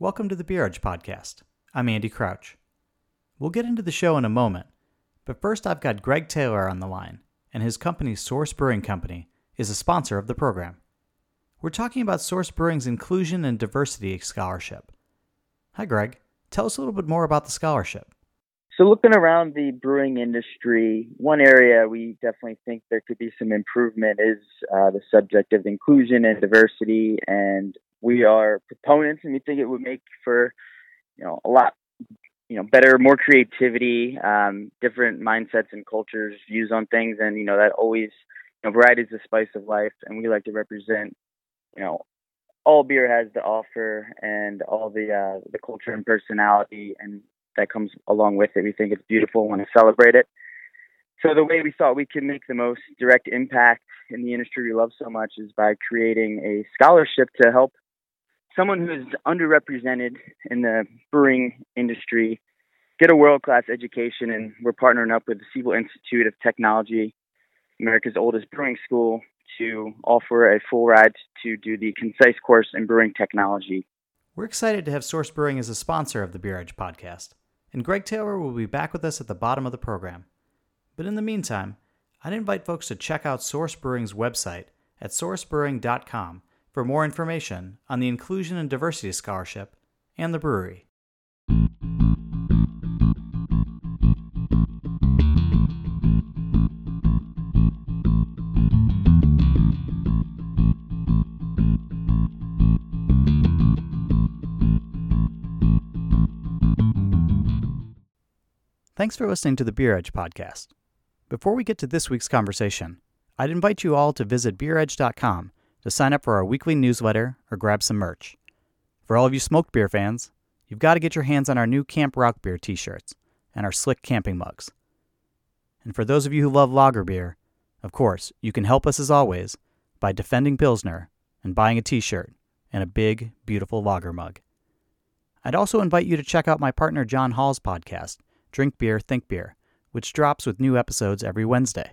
Welcome to the Beer Edge Podcast. I'm Andy Crouch. We'll get into the show in a moment, but first I've got Greg Taylor on the line, and his company, Source Brewing Company, is a sponsor of the program. We're talking about Source Brewing's Inclusion and Diversity Scholarship. Hi, Greg. Tell us a little bit more about the scholarship. So, looking around the brewing industry, one area we definitely think there could be some improvement is uh, the subject of inclusion and diversity. And we are proponents, and we think it would make for you know a lot you know better, more creativity, um, different mindsets and cultures, views on things, and you know that always you know variety is the spice of life, and we like to represent you know all beer has to offer and all the uh, the culture and personality and that comes along with it. We think it's beautiful. Want to celebrate it. So the way we thought we could make the most direct impact in the industry we love so much is by creating a scholarship to help someone who is underrepresented in the brewing industry get a world class education. And we're partnering up with the Siebel Institute of Technology, America's oldest brewing school, to offer a full ride to do the concise course in brewing technology. We're excited to have Source Brewing as a sponsor of the Beer Edge podcast, and Greg Taylor will be back with us at the bottom of the program. But in the meantime, I'd invite folks to check out Source Brewing's website at sourcebrewing.com for more information on the Inclusion and Diversity Scholarship and the brewery. Thanks for listening to the Beer Edge podcast. Before we get to this week's conversation, I'd invite you all to visit beeredge.com to sign up for our weekly newsletter or grab some merch. For all of you smoked beer fans, you've got to get your hands on our new Camp Rock Beer t shirts and our slick camping mugs. And for those of you who love lager beer, of course, you can help us as always by defending Pilsner and buying a t shirt and a big, beautiful lager mug. I'd also invite you to check out my partner John Hall's podcast Drink Beer, Think Beer, which drops with new episodes every Wednesday.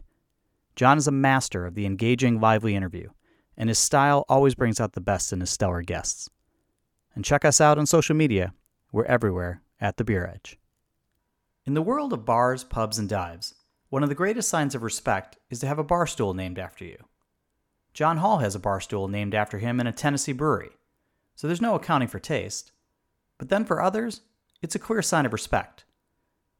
John is a master of the engaging, lively interview, and his style always brings out the best in his stellar guests. And check us out on social media. We're everywhere at The Beer Edge. In the world of bars, pubs, and dives, one of the greatest signs of respect is to have a bar stool named after you. John Hall has a bar stool named after him in a Tennessee brewery, so there's no accounting for taste. But then for others, it's a clear sign of respect.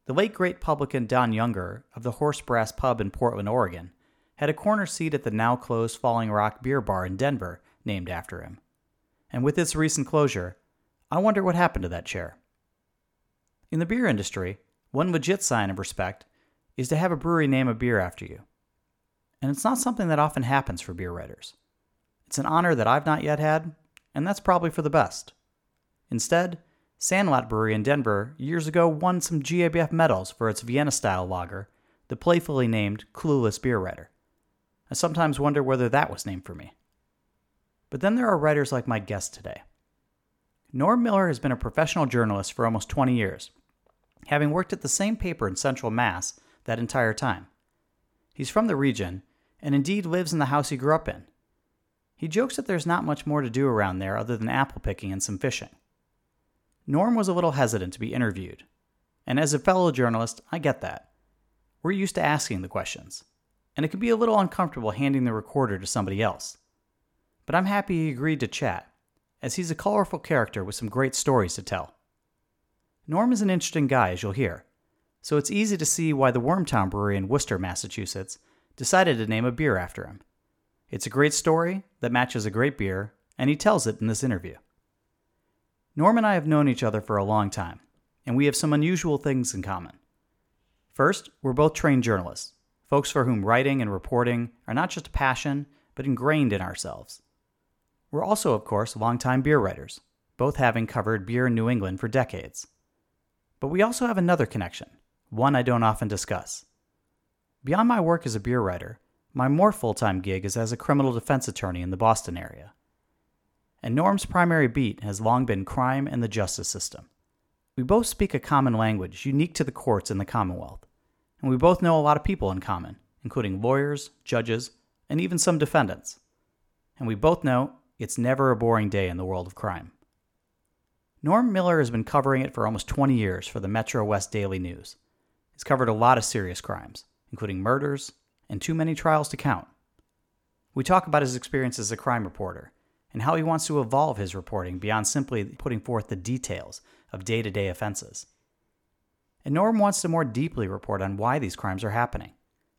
The late great publican Don Younger of the Horse Brass Pub in Portland, Oregon, had a corner seat at the now closed Falling Rock Beer Bar in Denver named after him. And with its recent closure, I wonder what happened to that chair. In the beer industry, one legit sign of respect is to have a brewery name a beer after you. And it's not something that often happens for beer writers. It's an honor that I've not yet had, and that's probably for the best. Instead, Sandlot Brewery in Denver years ago won some GABF medals for its Vienna style lager, the playfully named Clueless Beer Writer. I sometimes wonder whether that was named for me. But then there are writers like my guest today. Norm Miller has been a professional journalist for almost 20 years, having worked at the same paper in Central Mass that entire time. He's from the region and indeed lives in the house he grew up in. He jokes that there's not much more to do around there other than apple picking and some fishing. Norm was a little hesitant to be interviewed. And as a fellow journalist, I get that. We're used to asking the questions, and it can be a little uncomfortable handing the recorder to somebody else. But I'm happy he agreed to chat, as he's a colorful character with some great stories to tell. Norm is an interesting guy, as you'll hear, so it's easy to see why the Wormtown Brewery in Worcester, Massachusetts, decided to name a beer after him. It's a great story that matches a great beer, and he tells it in this interview. Norm and I have known each other for a long time, and we have some unusual things in common. First, we're both trained journalists, folks for whom writing and reporting are not just a passion, but ingrained in ourselves. We're also, of course, longtime beer writers, both having covered beer in New England for decades. But we also have another connection, one I don't often discuss. Beyond my work as a beer writer, my more full time gig is as a criminal defense attorney in the Boston area and Norm's primary beat has long been crime and the justice system. We both speak a common language unique to the courts in the Commonwealth, and we both know a lot of people in common, including lawyers, judges, and even some defendants. And we both know it's never a boring day in the world of crime. Norm Miller has been covering it for almost 20 years for the Metro West Daily News. He's covered a lot of serious crimes, including murders and too many trials to count. We talk about his experience as a crime reporter and how he wants to evolve his reporting beyond simply putting forth the details of day to day offenses. And Norm wants to more deeply report on why these crimes are happening,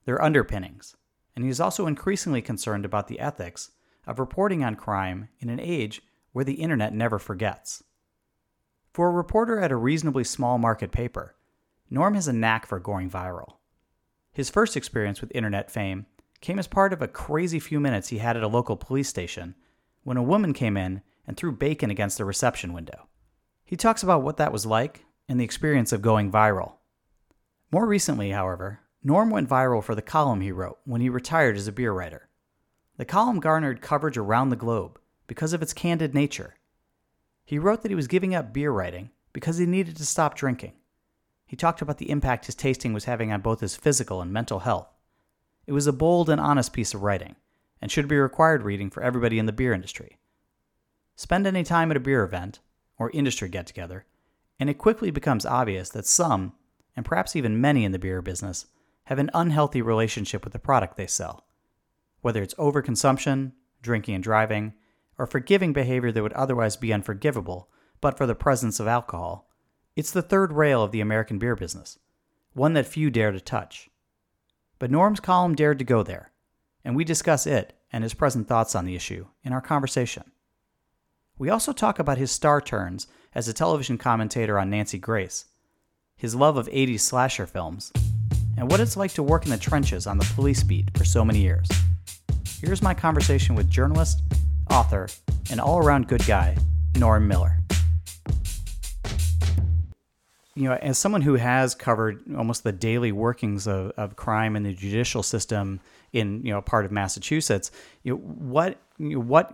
their underpinnings, and he is also increasingly concerned about the ethics of reporting on crime in an age where the internet never forgets. For a reporter at a reasonably small market paper, Norm has a knack for going viral. His first experience with internet fame came as part of a crazy few minutes he had at a local police station when a woman came in and threw bacon against the reception window. He talks about what that was like and the experience of going viral. More recently, however, Norm went viral for the column he wrote when he retired as a beer writer. The column garnered coverage around the globe because of its candid nature. He wrote that he was giving up beer writing because he needed to stop drinking. He talked about the impact his tasting was having on both his physical and mental health. It was a bold and honest piece of writing, and should be required reading for everybody in the beer industry. Spend any time at a beer event, or industry get together, and it quickly becomes obvious that some, and perhaps even many in the beer business, have an unhealthy relationship with the product they sell. Whether it's overconsumption, drinking and driving, or forgiving behavior that would otherwise be unforgivable but for the presence of alcohol, it's the third rail of the American beer business, one that few dare to touch. But Norm's column dared to go there, and we discuss it and his present thoughts on the issue in our conversation. We also talk about his star turns as a television commentator on Nancy Grace, his love of 80s slasher films, and what it's like to work in the trenches on the police beat for so many years. Here's my conversation with journalist, author, and all around good guy, Norm Miller. You know, as someone who has covered almost the daily workings of, of crime in the judicial system in you know a part of Massachusetts, you know, what you know, what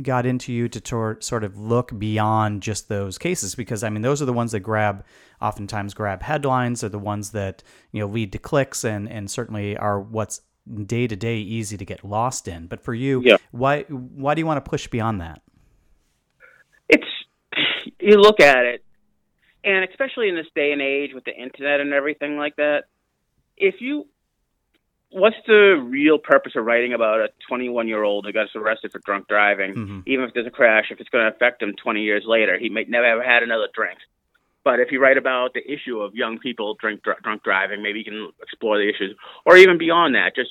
got into you to tor- sort of look beyond just those cases because I mean those are the ones that grab oftentimes grab headlines are the ones that you know lead to clicks and and certainly are what's day to day easy to get lost in but for you yeah. why why do you want to push beyond that it's you look at it and especially in this day and age with the internet and everything like that if you what's the real purpose of writing about a 21 year old who got arrested for drunk driving? Mm-hmm. Even if there's a crash, if it's going to affect him 20 years later, he may never have had another drink. But if you write about the issue of young people drink dr- drunk driving, maybe you can explore the issues, or even beyond that. Just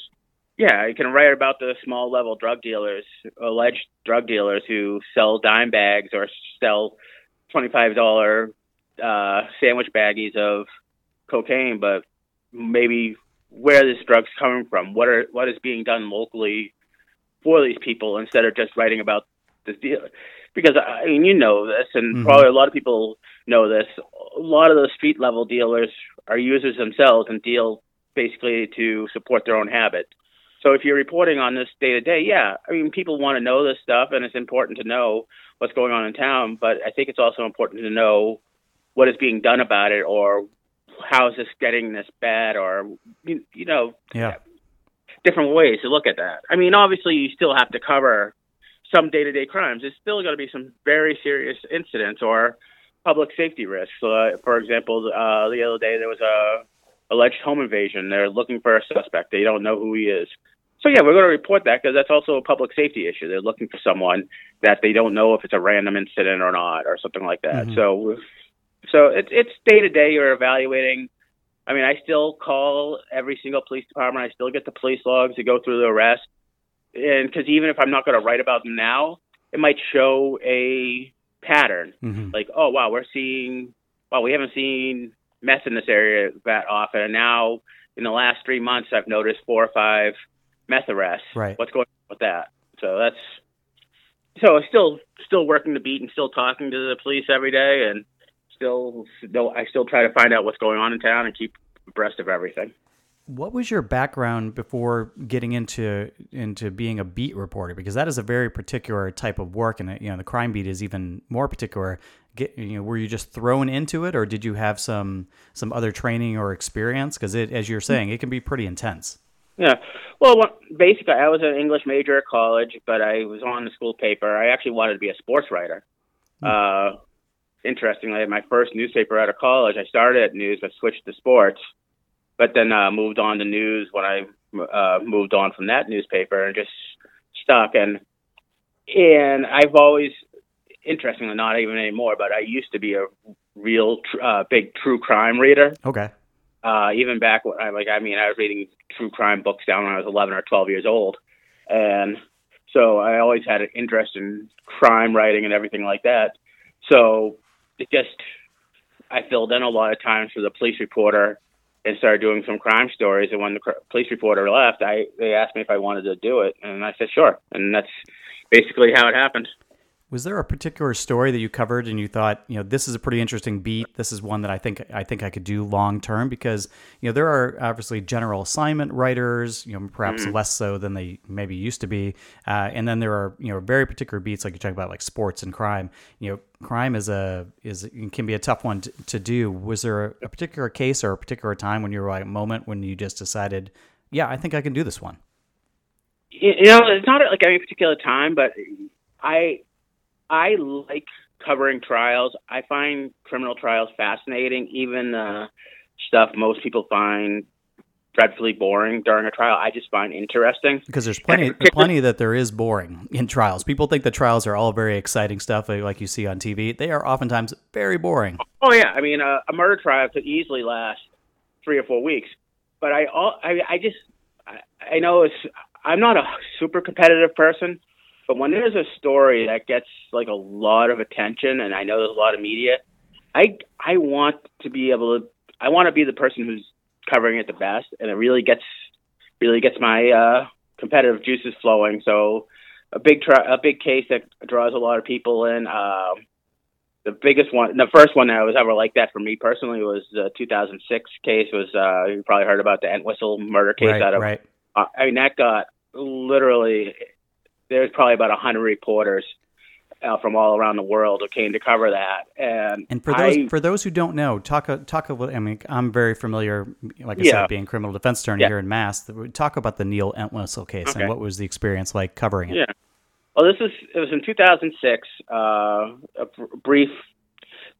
yeah, you can write about the small level drug dealers, alleged drug dealers who sell dime bags or sell twenty five dollar uh, sandwich baggies of cocaine, but maybe where this drug's coming from, what are what is being done locally for these people instead of just writing about this deal. Because I mean, you know this, and mm-hmm. probably a lot of people know this. A lot of those street level dealers are users themselves and deal basically to support their own habit. So if you're reporting on this day to day, yeah, I mean, people want to know this stuff, and it's important to know what's going on in town. But I think it's also important to know what is being done about it or how is this getting this bad or you, you know yeah. different ways to look at that. I mean obviously you still have to cover some day-to-day crimes. There's still going to be some very serious incidents or public safety risks. Uh, for example uh, the other day there was a alleged home invasion. They're looking for a suspect. They don't know who he is. So yeah we're going to report that because that's also a public safety issue. They're looking for someone that they don't know if it's a random incident or not or something like that. Mm-hmm. so so it's it's day to day. You're evaluating. I mean, I still call every single police department. I still get the police logs to go through the arrest, and because even if I'm not going to write about them now, it might show a pattern. Mm-hmm. Like, oh wow, we're seeing. Well, we haven't seen meth in this area that often, and now in the last three months, I've noticed four or five meth arrests. Right. What's going on with that? So that's so still still working the beat and still talking to the police every day and still, still I still try to find out what's going on in town and keep abreast of everything. What was your background before getting into into being a beat reporter? Because that is a very particular type of work, and you know the crime beat is even more particular. Get, you know, were you just thrown into it, or did you have some some other training or experience? Because it, as you're saying, it can be pretty intense. Yeah. Well, basically, I was an English major at college, but I was on the school paper. I actually wanted to be a sports writer. Hmm. Uh, interestingly, my first newspaper out of college, I started at news, I switched to sports, but then uh, moved on to news when I uh, moved on from that newspaper and just stuck. And and I've always, interestingly, not even anymore, but I used to be a real tr- uh, big true crime reader. Okay. Uh, even back when I like, I mean, I was reading true crime books down when I was 11 or 12 years old, and so I always had an interest in crime writing and everything like that. So it just I filled in a lot of times for the police reporter and started doing some crime stories. And when the cr- police reporter left, I they asked me if I wanted to do it, and I said sure. And that's basically how it happened. Was there a particular story that you covered and you thought, you know, this is a pretty interesting beat. This is one that I think I think I could do long term because you know there are obviously general assignment writers, you know, perhaps mm-hmm. less so than they maybe used to be, uh, and then there are you know very particular beats like you talk about like sports and crime. You know, crime is a is can be a tough one to, to do. Was there a, a particular case or a particular time when you were like a moment when you just decided, yeah, I think I can do this one? You know, it's not like any particular time, but I I like covering trials. I find criminal trials fascinating, even uh, stuff most people find dreadfully boring during a trial. I just find interesting because there's plenty, plenty that there is boring in trials. People think the trials are all very exciting stuff, like you see on TV. They are oftentimes very boring. Oh yeah, I mean, uh, a murder trial could easily last three or four weeks, but I, all, I, I just, I, I know it's. I'm not a super competitive person, but when there's a story that gets like a lot of attention, and I know there's a lot of media, I I want to be able to. I want to be the person who's covering it the best, and it really gets really gets my uh, competitive juices flowing. So a big tri- a big case that draws a lot of people in. Um, the biggest one, the first one that was ever like that for me personally was the 2006 case. Was uh, you probably heard about the Entwistle murder case right, out of? Right. Uh, I mean that got literally there's probably about hundred reporters uh, from all around the world who came to cover that. And and for those I, for those who don't know, talk talk about. I mean, I'm very familiar, like I yeah. said, being criminal defense attorney yeah. here in Mass. Talk about the Neil Entwistle case okay. and what was the experience like covering it. Yeah. Well, this is it was in 2006. Uh, a brief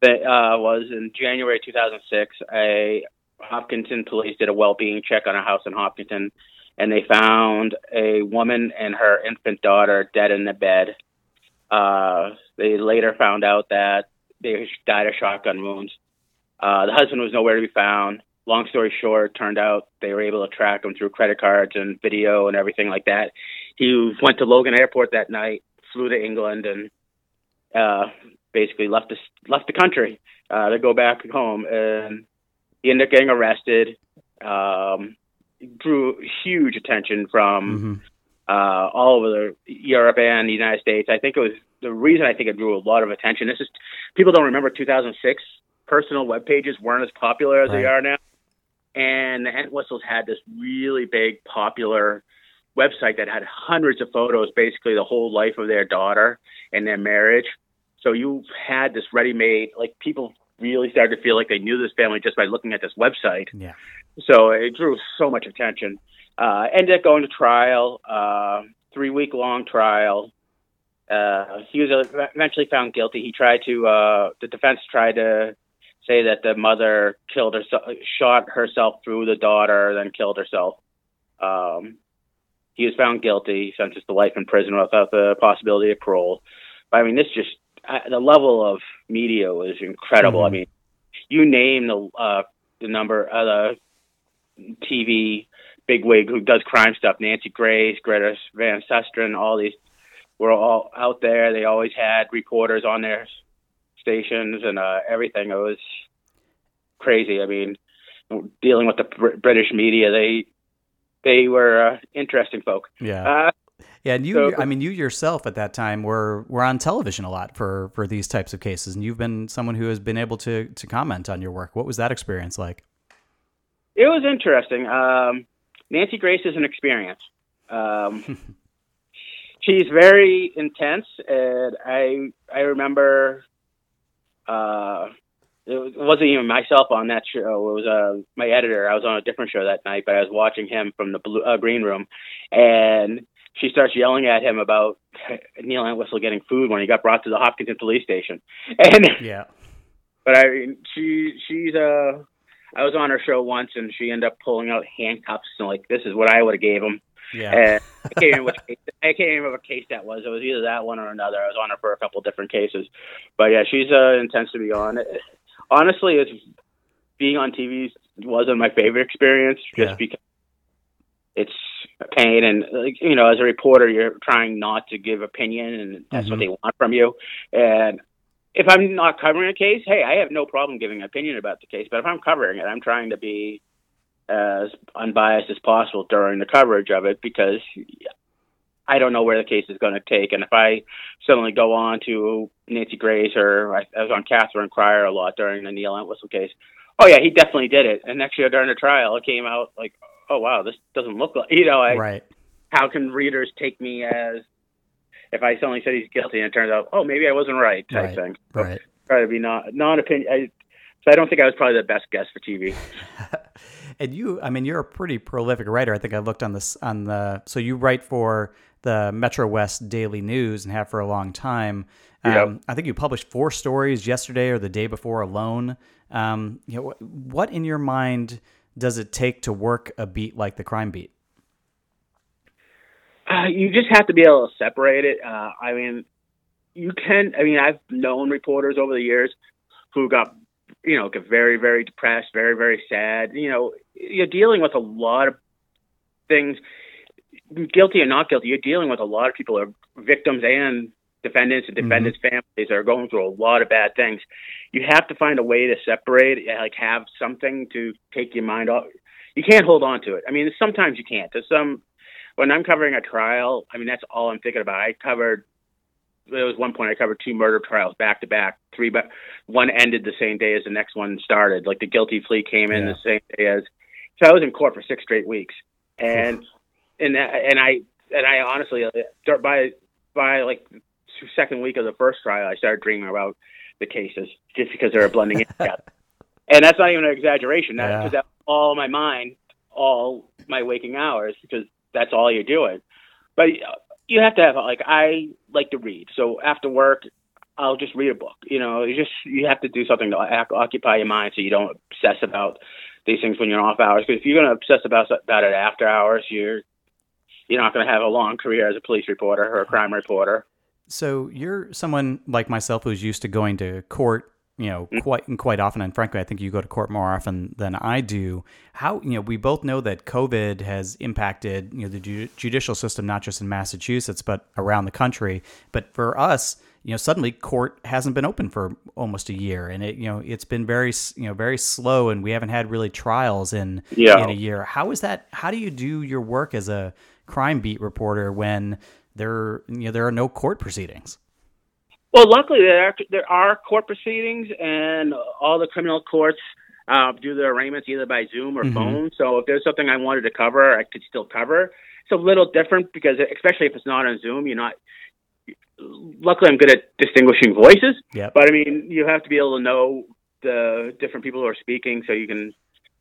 that uh, was in January 2006. A Hopkinton police did a well-being check on a house in Hopkinton and they found a woman and her infant daughter dead in the bed. Uh, they later found out that they died of shotgun wounds. Uh, the husband was nowhere to be found. Long story short, turned out they were able to track him through credit cards and video and everything like that. He went to Logan Airport that night, flew to England, and uh, basically left the left the country uh, to go back home. And he ended up getting arrested. Um, drew huge attention from mm-hmm. uh, all over the Europe and the United States. I think it was the reason I think it drew a lot of attention. This is people don't remember 2006 personal web pages weren't as popular as right. they are now, and the Entwistles had this really big popular website that had hundreds of photos, basically the whole life of their daughter and their marriage. So you had this ready-made, like people really started to feel like they knew this family just by looking at this website. Yeah. So it drew so much attention. Uh, ended up going to trial, uh, three week long trial. Uh, he was eventually found guilty. He tried to, uh, the defense tried to say that the mother killed herself, shot herself through the daughter, then killed herself. Um, he was found guilty, sentenced to life in prison without the possibility of parole. But I mean, this just uh, the level of media was incredible. Mm-hmm. I mean, you name the uh, the number of uh, the TV bigwig who does crime stuff, Nancy Grace, Greta Van Susteren, all these were all out there. They always had reporters on their stations and uh, everything. It was crazy. I mean, dealing with the Br- British media, they they were uh, interesting folk. Yeah. Uh, yeah, and you, so, I mean, you yourself at that time were were on television a lot for for these types of cases, and you've been someone who has been able to to comment on your work. What was that experience like? It was interesting. Um, Nancy Grace is an experience. Um, she's very intense, and I I remember uh, it wasn't even myself on that show. It was uh, my editor. I was on a different show that night, but I was watching him from the blue, uh, green room, and she starts yelling at him about Neil Entwistle getting food when he got brought to the Hopkinton police station. And yeah, But I mean, she she's uh, I was on her show once, and she ended up pulling out handcuffs and like, this is what I would have gave him. Yeah. And I can't remember which case, I can't remember what case that was. It was either that one or another. I was on her for a couple different cases, but yeah, she's uh, intense to be on. Honestly, it's being on TV wasn't my favorite experience just Yeah. because it's a pain and like you know as a reporter you're trying not to give opinion and that's what Mhm. they want from you and if i'm not covering a case hey i have no problem giving an opinion about the case but if i'm covering it i'm trying to be as unbiased as possible during the coverage of it because I don't know where the case is going to take. And if I suddenly go on to Nancy Grace or I, I was on Catherine Crier a lot during the Neil Entwistle case, oh yeah, he definitely did it. And next year during the trial, it came out like, oh wow, this doesn't look like you know. I, right. How can readers take me as if I suddenly said he's guilty and it turns out, oh maybe I wasn't right type Right. thing. Right. Try to be not non opinion. I, so I don't think I was probably the best guest for TV. and you, I mean, you're a pretty prolific writer. I think I looked on this on the. So you write for the Metro West Daily News and have for a long time. Um, Yep. I think you published four stories yesterday or the day before alone. Um, you know, what in your mind does it take to work a beat like the crime beat? Uh, you just have to be able to separate it. Uh, I mean, you can. I mean, I've known reporters over the years who got, you know, get very, very depressed, very, very sad. You know, you're dealing with a lot of things, guilty or not guilty. You're dealing with a lot of people, are victims and defendants and defendants' families are going through a lot of bad things. You have to find a way to separate, like have something to take your mind off. You can't hold on to it. I mean, sometimes you can't. There's some when I'm covering a trial, I mean that's all I'm thinking about. I covered there was one point I covered two murder trials back to back, three but one ended the same day as the next one started. Like the guilty plea came in Yeah. the same day as so I was in court for six straight weeks. And and that, and I and I honestly uh, by by like second week of the first trial I started dreaming about the cases just because they were blending in together. And that's not even an exaggeration. That, Yeah. 'cause that's all my mind, all my waking hours, because that's all you're doing. But you have to have like I like to read, so after work, I'll just read a book. You know, you just you have to do something to oc- occupy your mind, so you don't obsess about these things when you're off hours. Because if you're going to obsess about about it after hours, you're you're not going to have a long career as a police reporter or a crime reporter. So you're someone like myself who's used to going to court, you know, mm. quite and quite often. And frankly, I think you go to court more often than I do. How you know we both know that COVID has impacted you know the ju- judicial system not just in Massachusetts but around the country. But for us, you know, suddenly court hasn't been open for almost a year, and it you know it's been very you know very slow, and we haven't had really trials in Yeah. in a year. How is that? How do you do your work as a crime beat reporter when there you know there are no court proceedings? Well, luckily there are, there are court proceedings, and all the criminal courts uh, do their arraignments either by Zoom or Mhm. phone. So if there's something I wanted to cover, I could still cover. It's a little different because, especially if it's not on Zoom, you're not. Luckily, I'm good at distinguishing voices, Yep. but I mean, you have to be able to know the different people who are speaking so you can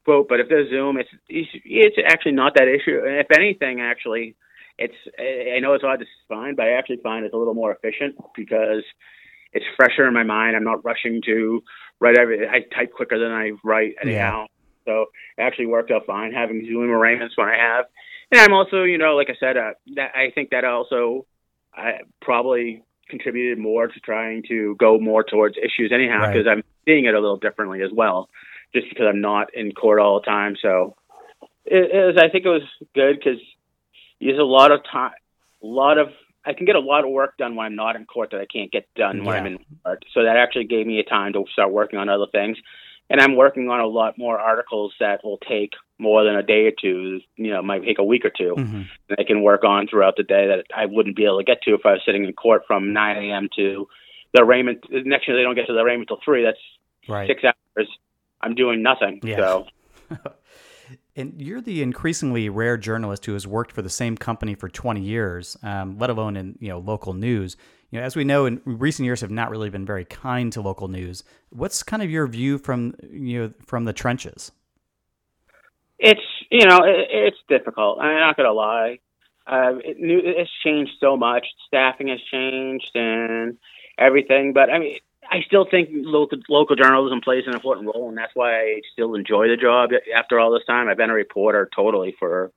quote. But if there's Zoom, it's it's actually not that issue. If anything, actually, it's I know it's hard to find, but I actually find it's a little more efficient because it's fresher in my mind. I'm not rushing to write every. I type quicker than I write anyhow, so it actually worked out fine having Zoom arraignments when I have. And I'm also, you know, like I said, uh, that I think that also I probably contributed more to trying to go more towards issues anyhow Right. because I'm seeing it a little differently as well, just because I'm not in court all the time. So it, it was, I think it was good because there's a lot of time, a lot of I can get a lot of work done when I'm not in court that I can't get done when I'm in court. So that actually gave me a time to start working on other things. And I'm working on a lot more articles that will take more than a day or two. You know, might take a week or 2 Mhm. that I can work on throughout the day that I wouldn't be able to get to if I was sitting in court from 9 a.m. to the arraignment. Next year they don't get to the arraignment till three. That's Right. six hours. I'm doing nothing. Yeah. So And you're the increasingly rare journalist who has worked for the same company for 20 years, um, let alone in you know local news. You know, as we know, in recent years have not really been very kind to local news. What's kind of your view from you know from the trenches? it's you know it, it's difficult. I'm not gonna lie. Uh, it, it's changed so much. Staffing has changed and everything. But I mean, I still think local local journalism plays an important role, and that's why I still enjoy the job after all this time. I've been a reporter totally for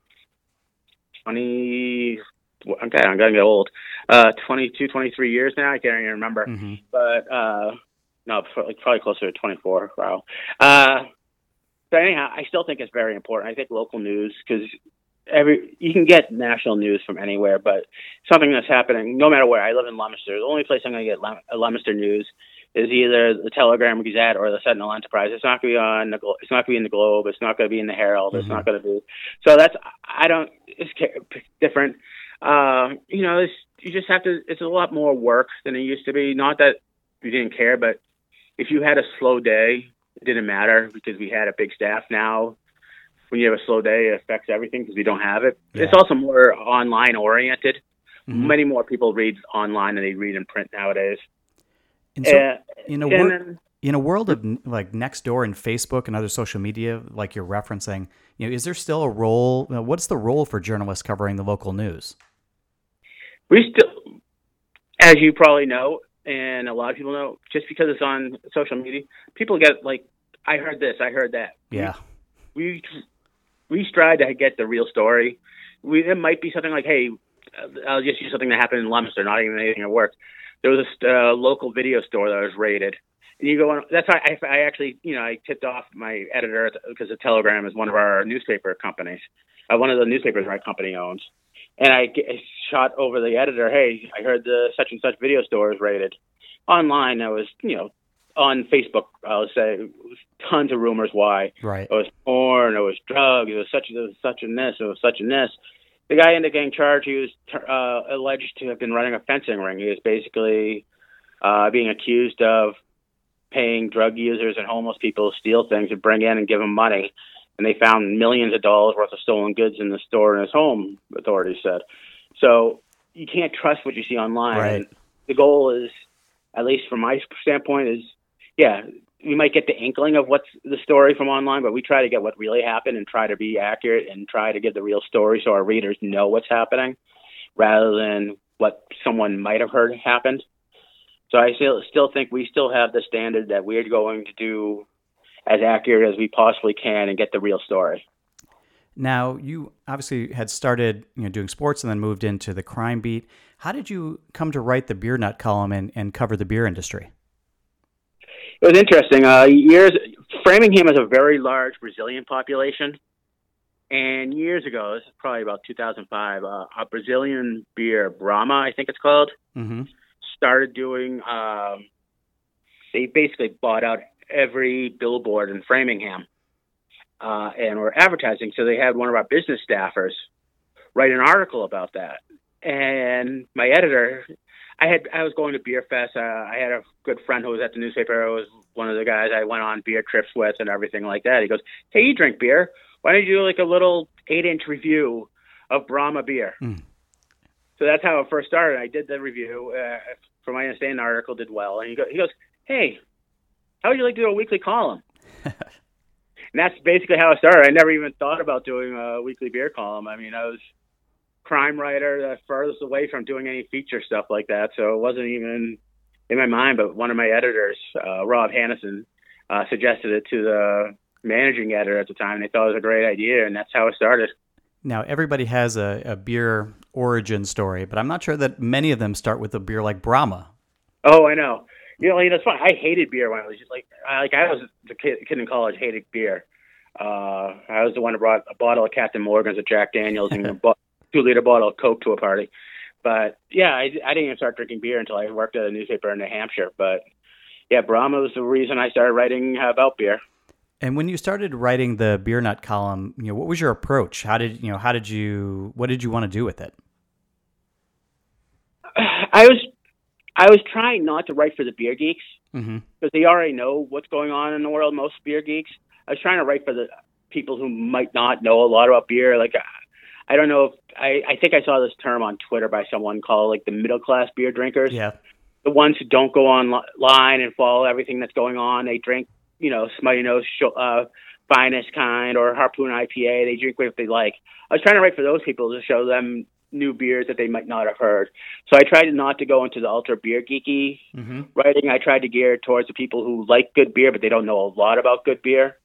twenty. Okay, I'm gonna get old. Uh, 22, 23 years now. I can't even remember, Mm-hmm. but uh, no, probably closer to 24. Wow. Uh, but anyhow, I still think it's very important. I think local news because every you can get national news from anywhere, but something that's happening no matter where. I live in Leominster. The only place I'm going to get uh, Leominster news is either the Telegram Gazette or the Sentinel Enterprise. It's not going to be on the. It's not going to be in the Globe. It's not going to be in the Herald. It's Mhm. not going to be. So that's I don't. It's different. Uh, you know, it's you just have to. It's a lot more work than it used to be. Not that you didn't care, but if you had a slow day, it didn't matter because we had a big staff now when you have a slow day, it affects everything because we don't have it. Yeah. It's also more online oriented. Mhm. Many more people read online than they read in print nowadays. And so, Uh, in a wor- then- in a world of like Nextdoor and Facebook and other social media, like you're referencing, you know, is there still a role? uh, What's the role for journalists covering the local news? we still, as you probably know, and a lot of people know, just because it's on social media, people get like, I heard this, I heard that. Yeah. we we strive to get the real story. We it might be something like, hey, I'll just use something that happened in Leominster, not even anything at work. There was a uh, local video store that was raided, and you go on. That's why I, I actually, you know, I tipped off my editor because the Telegram is one of our newspaper companies, uh, one of the newspapers my company owns, and I, get, I shot over the editor. Hey, I heard the such and such video store is raided. Online, I was, you know, on Facebook, I'll say tons of rumors why Right. it was porn, it was drugs, it was such, it was such and this, it was such and this. The guy ended up getting charged. He was uh, alleged to have been running a fencing ring. He was basically uh, being accused of paying drug users and homeless people to steal things and bring in and give them money. And they found millions of dollars worth of stolen goods in the store in his home. Authorities said. So you can't trust what you see online. Right. The goal is, at least from my standpoint, is yeah, we might get the inkling of what's the story from online, but we try to get what really happened and try to be accurate and try to give the real story so our readers know what's happening rather than what someone might have heard happened. So I still still think we still have the standard that we're going to do as accurate as we possibly can and get the real story. Now, you obviously had started, you know, doing sports and then moved into the crime beat. How did you come to write the beer nut column and, and cover the beer industry? It was interesting. Uh, years Framingham has a very large Brazilian population, and years ago, this is probably about 2005, uh, a Brazilian beer, Brahma, I think it's called, Mm-hmm. started doing. Um, they basically bought out every billboard in Framingham, uh, and were advertising. So they had one of our business staffers write an article about that. And my editor, I had I was going to Beer Fest. Uh, I had a good friend who was at the newspaper. It was one of the guys I went on beer trips with and everything like that. He goes, "Hey, you drink beer? Why don't you do like a little eight-inch review of Brahma beer?" Mm. So that's how it first started. I did the review. Uh, from my understanding, the article did well. And he, go, he goes, "Hey, how would you like to do a weekly column?" and that's basically how it started. I never even thought about doing a weekly beer column. I mean, I was crime writer the furthest away from doing any feature stuff like that, so it wasn't even in my mind. But one of my editors, uh, Rob Hannison, uh, suggested it to the managing editor at the time. And they thought it was a great idea, and that's how it started. Now, everybody has a, a beer origin story, but I'm not sure that many of them start with a beer like Brahma. Oh, I know. You know, it's funny. I hated beer when I was just like, I, like I was the kid, kid in college, hated beer. Uh, I was the one who brought a bottle of Captain Morgan's, a Jack Daniels, and a bo- two liter bottle of Coke to a party. But yeah, I, I didn't even start drinking beer until I worked at a newspaper in New Hampshire. But yeah, Brahma was the reason I started writing about beer. And when you started writing the beer nut column, you know, what was your approach? How did you know? How did you? What did you want to do with it? I was I was trying not to write for the beer geeks Mm-hmm. because they already know what's going on in the world. Most beer geeks. I was trying to write for the people who might not know a lot about beer. Like I don't know if I I think I saw this term on Twitter by someone called like the middle class beer drinkers. Yeah. The ones who don't go online and follow everything that's going on. They drink you know Smuttynose uh, finest kind or Harpoon IPA. They drink what they like. I was trying to write for those people to show them new beers that they might not have heard. So I tried not to go into the ultra beer geeky mm-hmm. writing. I tried to gear towards the people who like good beer, but they don't know a lot about good beer.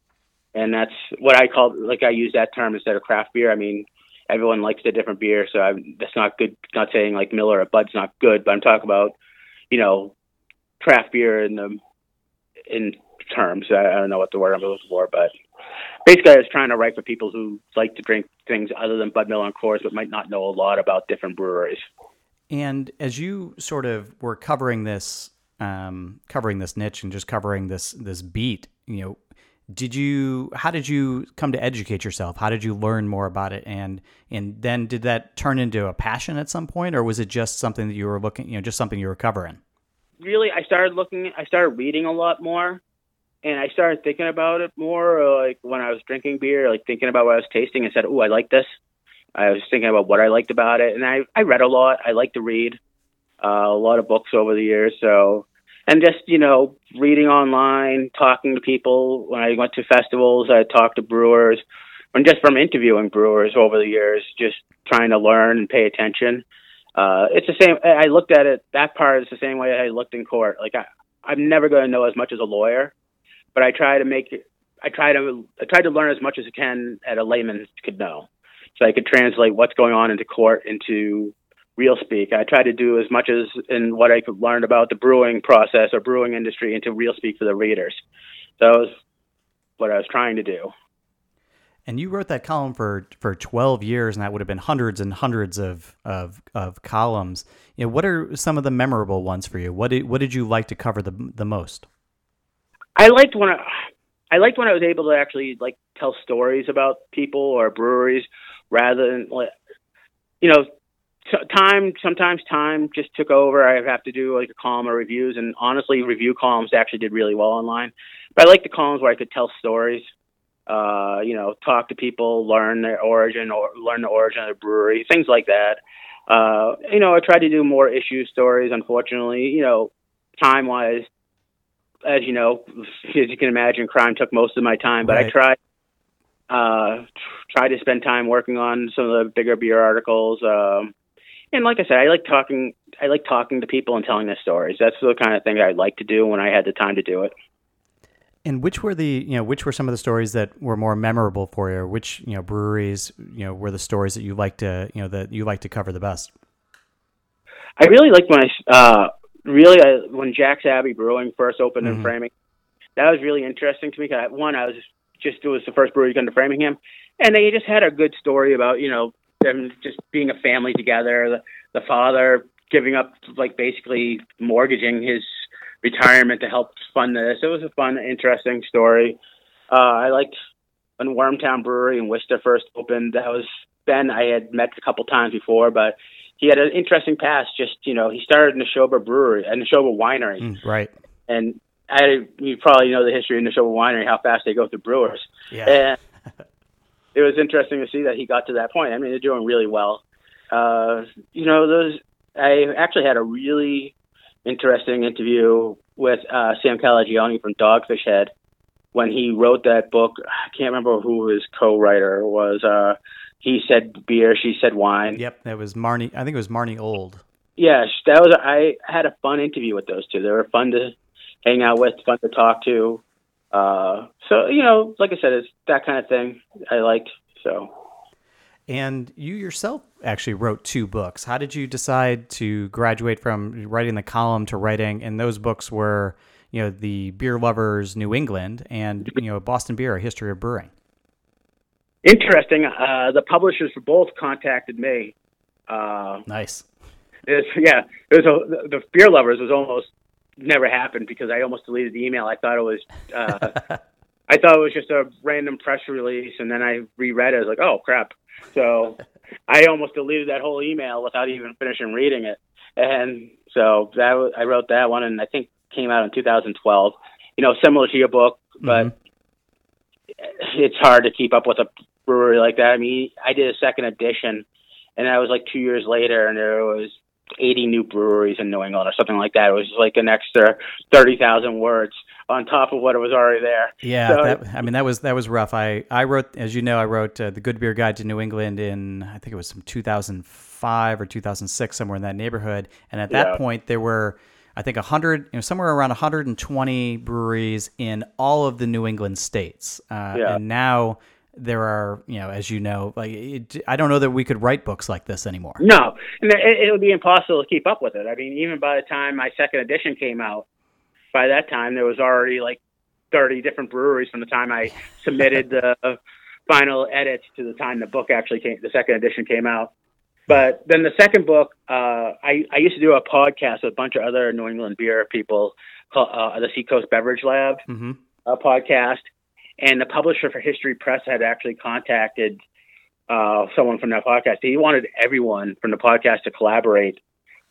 And that's what I call, like I use that term instead of craft beer. I mean, everyone likes a different beer, so I'm, that's not good. Not saying like Miller or Bud's not good, but I'm talking about, you know, craft beer in the in terms. I, I don't know what the word I'm looking for, but basically, I was trying to write for people who like to drink things other than Bud Miller and Coors, but might not know a lot about different breweries. And as you sort of were covering this, um, covering this niche and just covering this this beat, you know, did you? How did you come to educate yourself? How did you learn more about it? And and then did that turn into a passion at some point, or was it just something that you were looking, you know, just something you were covering? Really, I started looking. I started reading a lot more and I started thinking about it more, uh, like when I was drinking beer, like thinking about what I was tasting, and said, "Oh, I like this." I was thinking about what I liked about it, and I I read a lot. I like to read uh, a lot of books over the years, so and just you know reading online, talking to people. When I went to festivals, I talked to brewers, and just from interviewing brewers over the years, just trying to learn and pay attention. Uh, it's the same. I looked at it. That part is the same way I looked in court. Like I, I'm never going to know as much as a lawyer but I try to make. I try to I try to learn as much as I can at a layman could know, so I could translate what's going on into court into real speak. I try to do as much as in what I could learn about the brewing process or brewing industry into real speak for the readers. That was what I was trying to do. And you wrote that column for for 12 years, and that would have been hundreds and hundreds of of, of columns. You know, what are some of the memorable ones for you? What did what did you like to cover the the most? I liked when I, I liked when I was able to actually like tell stories about people or breweries rather than like, you know, t- time. Sometimes time just took over. I have to do like a column or reviews, and honestly, review columns actually did really well online. But I like the columns where I could tell stories. Uh, you know, talk to people, learn their origin or learn the origin of the brewery, things like that. Uh, you know, I tried to do more issue stories. Unfortunately, you know, time wise, as you know, as you can imagine, crime took most of my time. But right. I tried uh, tried to spend time working on some of the bigger beer articles. Um, and like I said, I like talking. I like talking to people and telling their stories. That's the kind of thing I'd like to do when I had the time to do it. And which were the you know which were some of the stories that were more memorable for you? Which you know breweries you know were the stories that you like to you know that you like to cover the best? I really liked when I uh, really, I, when Jack's Abbey Brewing first opened mm-hmm. in Framingham, that was really interesting to me. Cause one, I was just it was the first brewery to come to Framingham, and they just had a good story about you know them just being a family together. The, the father giving up like basically mortgaging his retirement to help fund this. It was a fun, interesting story. Uh, I liked when Wormtown Brewery in Worcester first opened. That was Ben I had met a couple times before, but he had an interesting past. Just you know, he started in the Nashoba Brewery and Nashoba Winery, mm, right? And I, you probably know the history of Nashoba Winery, how fast they go through brewers. Yeah. And it was interesting to see that he got to that point. I mean, they're doing really well. Uh, you know, those. I actually had a really interesting interview with uh, Sam Calagione from Dogfish Head when he wrote that book. I can't remember who his co-writer was. Uh, he said beer, she said wine. Yep, that was Marnie. I think it was Marnie Old. Yes, that was. I had a fun interview with those two. They were fun to hang out with, fun to talk to. Uh, so you know, like I said, it's that kind of thing I liked. So. And you yourself actually wrote two books. How did you decide to graduate from writing the column to writing? And those books were, you know, the Beer Lovers New England and you know Boston Beer: A History of Brewing interesting. Uh, the publishers for both contacted me. Uh, nice. It's, yeah, it was a, the beer lovers was almost never happened because I almost deleted the email. I thought it was, uh, I thought it was just a random press release, and then I reread it. I was like, oh crap! So I almost deleted that whole email without even finishing reading it. And so that was, I wrote that one, and I think came out in 2012. You know, similar to your book, but mm-hmm it's hard to keep up with a brewery like that. I mean, I did a second edition, and that was like two years later, and there was 80 new breweries in New England or something like that. It was like an extra 30,000 words. on top of what it was already there. Yeah, so, that, I mean that was that was rough. I I wrote, as you know, I wrote uh, the Good Beer Guide to New England in I think it was some 2005 or 2006, somewhere in that neighborhood. And at that yeah. point, there were I think 100, you know, somewhere around 120 breweries in all of the New England states. Uh, yeah. And now there are, you know, as you know, like it, I don't know that we could write books like this anymore. No, and it, it would be impossible to keep up with it. I mean, even by the time my second edition came out, by that time there was already like 30 different breweries from the time I submitted the final edits to the time the book actually came, the second edition came out. But then the second book, uh, I, I used to do a podcast with a bunch of other New England beer people called uh, the Seacoast Beverage Lab mm-hmm. uh, podcast. And the publisher for History Press had actually contacted uh, someone from that podcast. He wanted everyone from the podcast to collaborate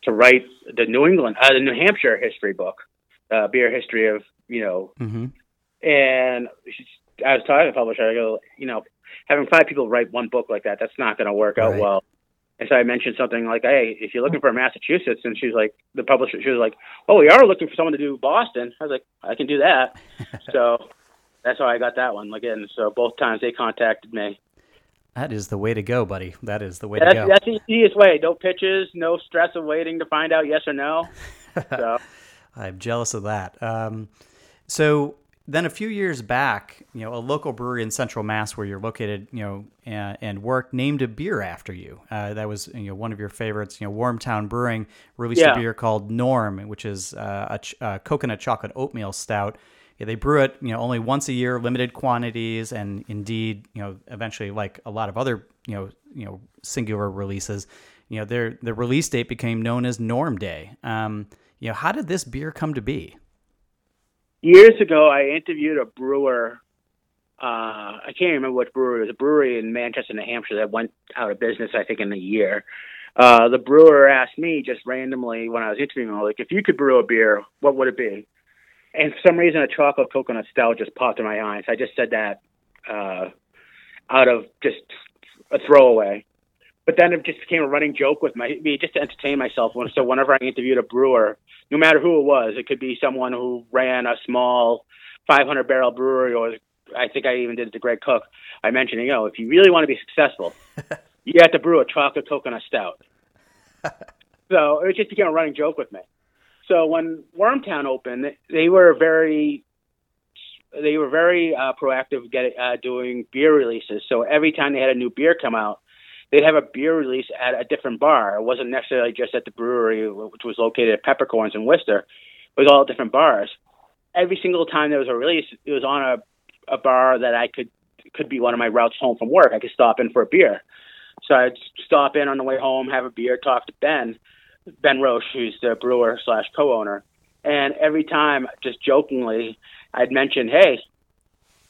to write the New England, uh, the New Hampshire history book, uh, beer history of, you know. Mm-hmm. And I was talking to the publisher, I go, you know, having five people write one book like that, that's not going to work right. out well. And so I mentioned something like, "Hey, if you're looking for Massachusetts," and she's like, the publisher, she was like, "Oh, we are looking for someone to do Boston." I was like, "I can do that." so that's how I got that one again. So both times they contacted me. That is the way to go, buddy. That is the way that's, to go. That's the easiest way. No pitches, no stress of waiting to find out yes or no. So. I'm jealous of that. Um, so then a few years back, you know, a local brewery in Central Mass where you're located, you know, and, and work named a beer after you. Uh, that was you know one of your favorites. You know, Wormtown Brewing released yeah. a beer called Norm, which is uh, a, ch- a, coconut chocolate oatmeal stout. Yeah, they brew it, you know, only once a year, limited quantities, and indeed, you know, eventually, like a lot of other, you know, you know, singular releases, you know, their the release date became known as Norm Day. Um, you know, how did this beer come to be? years ago, I interviewed a brewer. Uh, I can't remember which brewery. It was a brewery in Manchester, New Hampshire that went out of business, I think, in a year. Uh, the brewer asked me just randomly when I was interviewing him, like, if you could brew a beer, what would it be? And for some reason, a chocolate coconut stout just popped in my eyes. I just said that uh, out of just a throwaway. But then it just became a running joke with my, me just to entertain myself. So whenever I interviewed a brewer, no matter who it was. It could be someone who ran a small 500 barrel brewery, or I think I even did it to Greg Cook. I mentioned, you know, if you really want to be successful, you have to brew a chocolate coconut stout. so it just became a running joke with me. So when Wormtown opened, they were very they were very uh, proactive getting uh, doing beer releases. So every time they had a new beer come out, they'd have a beer release at a different bar. It wasn't necessarily just at the brewery, which was located at Peppercorns in Worcester. It was all different bars. Every single time there was a release, it was on a, a bar that I could could be one of my routes home from work. I could stop in for a beer. So I'd stop in on the way home, have a beer, talk to Ben, Ben Roper, who's the brewer slash co-owner. And every time, just jokingly, I'd mention, hey,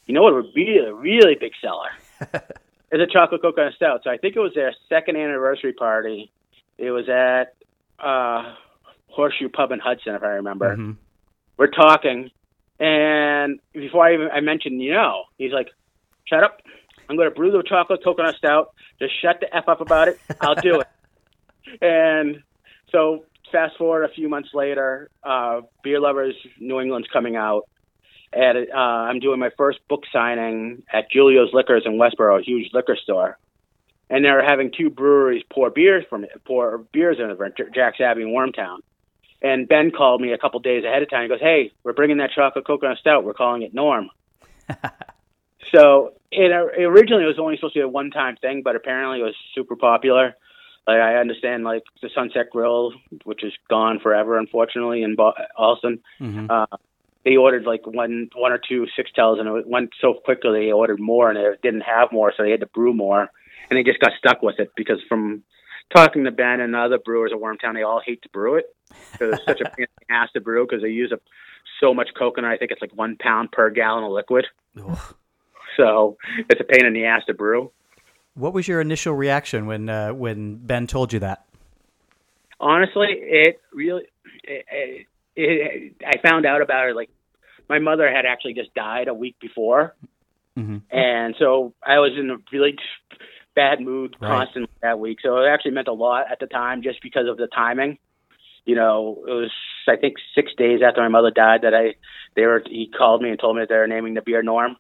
you know what would be a really big seller? It's a chocolate coconut stout. So I think it was their second anniversary party. It was at uh, Horseshoe Pub in Hudson, if I remember. Mm-hmm. We're talking, and before I even I mentioned, you know, he's like, "Shut up! I'm going to brew the chocolate coconut stout. Just shut the f up about it. I'll do it." and so fast forward a few months later, uh, Beer Lovers New England's coming out, at uh, I'm doing my first book signing at Julio's Liquors in Westboro, a huge liquor store, and they're having two breweries pour beers from it, pour beers in it, Jack's Abbey and Wormtown. And Ben called me a couple days ahead of time. He goes, "Hey, we're bringing that chocolate coconut stout. We're calling it Norm." so it, it originally it was only supposed to be a one-time thing, but apparently it was super popular. Like I understand, like the Sunset Grill, which is gone forever, unfortunately, in Allston. Mm-hmm. Uh, they ordered like one one or two Sixtels, and it went so quickly they ordered more, and they didn't have more, so they had to brew more, and they just got stuck with it because from talking to Ben and other brewers at Wormtown, they all hate to brew it because it's such a pain in the ass to brew because they use a, so much coconut. I think it's like one pound per gallon of liquid. So it's a pain in the ass to brew. What was your initial reaction when uh, when Ben told you that? Honestly, it really it, it, I found out about it like my mother had actually just died a week before, mm-hmm. and so I was in a really bad mood right. constantly that week. So it actually meant a lot at the time, just because of the timing. You know, it was I think six days after my mother died that I they were he called me and told me that they were naming the beer Norm.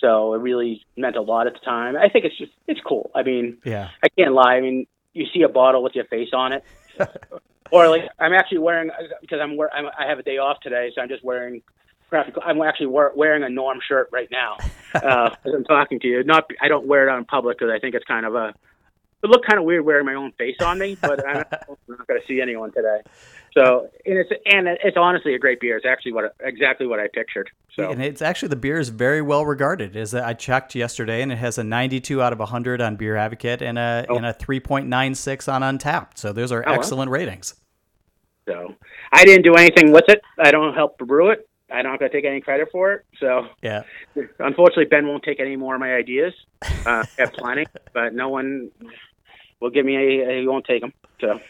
So it really meant a lot at the time. I think it's just it's cool. I mean, Yeah. I can't lie. I mean, you see a bottle with your face on it, or like I'm actually wearing because I'm, wear, I'm I have a day off today, so I'm just wearing. I'm actually wear, wearing a Norm shirt right now uh, as I'm talking to you. Not I don't wear it out in public because I think it's kind of a it looked kind of weird wearing my own face on me, but I'm not, going to see anyone today. So and it's and it's honestly a great beer. It's actually what exactly what I pictured. So And it's actually the beer is very well regarded. Is I checked yesterday, and it has a 92 out of 100 on Beer Advocate and a Oh. and a 3.96 on Untappd. So those are wow. excellent ratings. so I didn't do anything with it. I don't help brew it. I'm not going to take any credit for it. So Yeah. Unfortunately, Ben won't take any more of my ideas. Uh, I have plenty, but no one will give me a. He won't take them. So